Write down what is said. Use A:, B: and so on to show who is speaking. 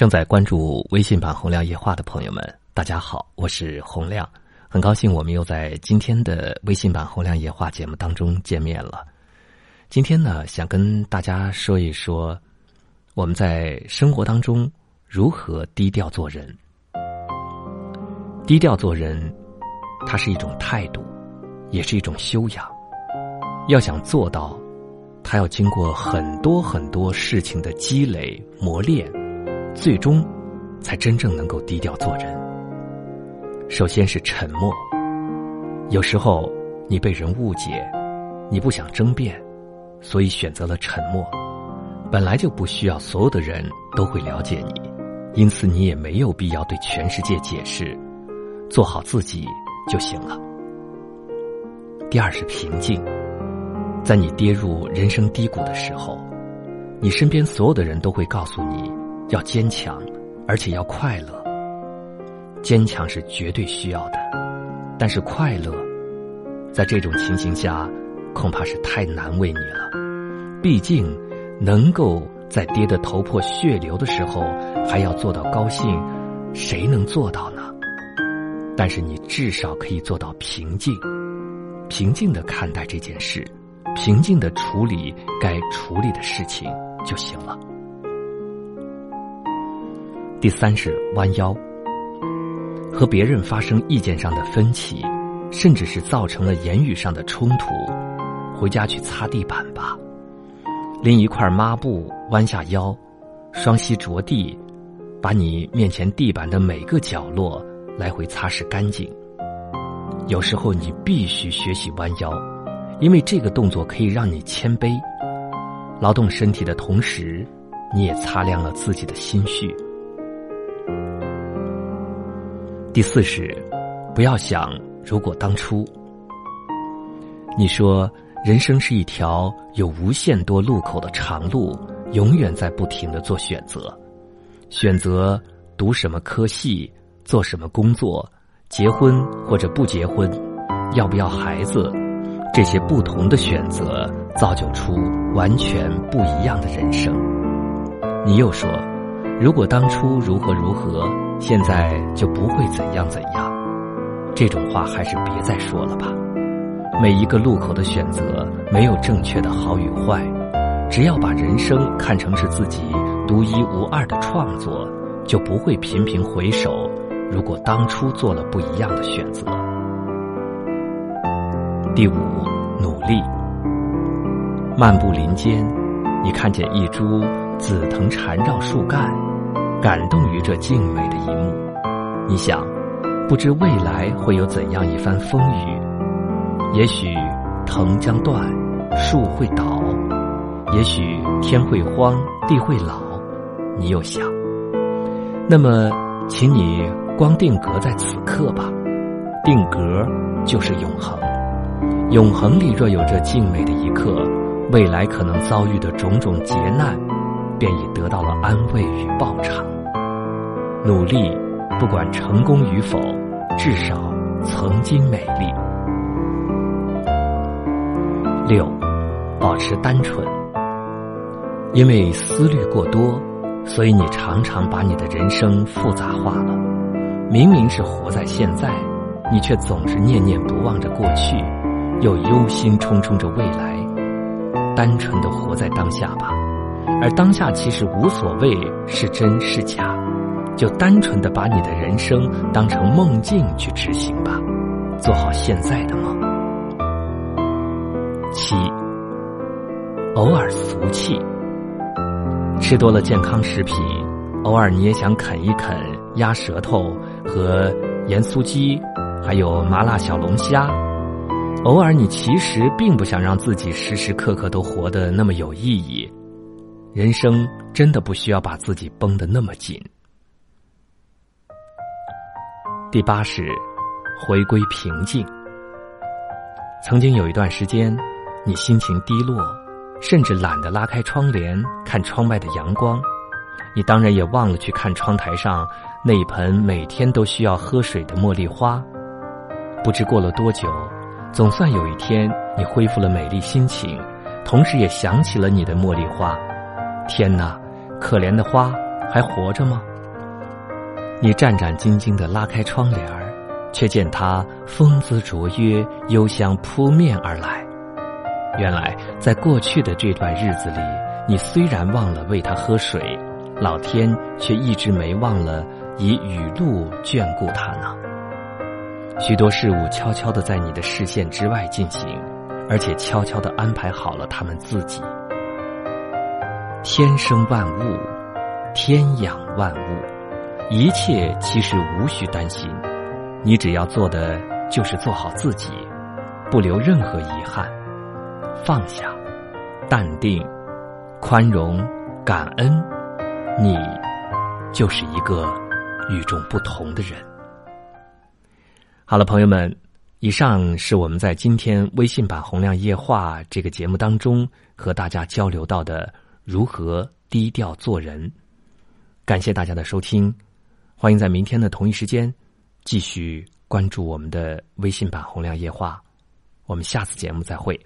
A: 正在关注微信版《洪亮夜话》的朋友们，大家好，我是洪亮，很高兴我们又在今天的微信版《洪亮夜话》节目当中见面了。今天呢，想跟大家说一说我们在生活当中如何低调做人。低调做人，它是一种态度，也是一种修养。要想做到，它要经过很多很多事情的积累磨练。最终，才真正能够低调做人。首先是沉默。有时候你被人误解，你不想争辩，所以选择了沉默。本来就不需要所有的人都会了解你，因此你也没有必要对全世界解释，做好自己就行了。第二是平静。在你跌入人生低谷的时候，你身边所有的人都会告诉你。要坚强，而且要快乐。坚强是绝对需要的，但是快乐，在这种情形下，恐怕是太难为你了。毕竟，能够在跌得头破血流的时候还要做到高兴，谁能做到呢？但是你至少可以做到平静，平静的看待这件事，平静的处理该处理的事情就行了。第三是弯腰，和别人发生意见上的分歧，甚至是造成了言语上的冲突，回家去擦地板吧，拎一块抹布，弯下腰，双膝着地，把你面前地板的每个角落来回擦拭干净。有时候你必须学习弯腰，因为这个动作可以让你谦卑，劳动身体的同时，你也擦亮了自己的心绪。第四是，不要想如果当初。你说人生是一条有无限多路口的长路，永远在不停的做选择，选择读什么科系，做什么工作，结婚或者不结婚，要不要孩子，这些不同的选择造就出完全不一样的人生。你又说，如果当初如何如何。现在就不会怎样怎样，这种话还是别再说了吧。每一个路口的选择没有正确的好与坏，只要把人生看成是自己独一无二的创作，就不会频频回首。如果当初做了不一样的选择，第五，努力。漫步林间，你看见一株紫藤缠绕树干。感动于这静美的一幕，你想，不知未来会有怎样一番风雨？也许藤将断，树会倒，也许天会荒，地会老。你又想，那么，请你光定格在此刻吧。定格就是永恒，永恒里若有这静美的一刻，未来可能遭遇的种种劫难。便已得到了安慰与报偿。努力，不管成功与否，至少曾经美丽。六，保持单纯。因为思虑过多，所以你常常把你的人生复杂化了。明明是活在现在，你却总是念念不忘着过去，又忧心忡忡着未来。单纯的活在当下吧。而当下其实无所谓是真是假，就单纯的把你的人生当成梦境去执行吧，做好现在的梦。七，偶尔俗气，吃多了健康食品，偶尔你也想啃一啃鸭舌头和盐酥鸡，还有麻辣小龙虾。偶尔你其实并不想让自己时时刻刻都活得那么有意义。人生真的不需要把自己绷得那么紧。第八是回归平静。曾经有一段时间，你心情低落，甚至懒得拉开窗帘看窗外的阳光，你当然也忘了去看窗台上那一盆每天都需要喝水的茉莉花。不知过了多久，总算有一天你恢复了美丽心情，同时也想起了你的茉莉花。天哪，可怜的花还活着吗？你战战兢兢的拉开窗帘儿，却见他风姿卓约，幽香扑面而来。原来，在过去的这段日子里，你虽然忘了喂他喝水，老天却一直没忘了以雨露眷顾他呢。许多事物悄悄的在你的视线之外进行，而且悄悄的安排好了他们自己。天生万物，天养万物，一切其实无需担心，你只要做的就是做好自己，不留任何遗憾。放下，淡定，宽容，感恩，你就是一个与众不同的人。好了，朋友们，以上是我们在今天微信版《洪亮夜话》这个节目当中和大家交流到的如何低调做人。感谢大家的收听，欢迎在明天的同一时间继续关注我们的微信版《洪亮夜话》。我们下次节目再会。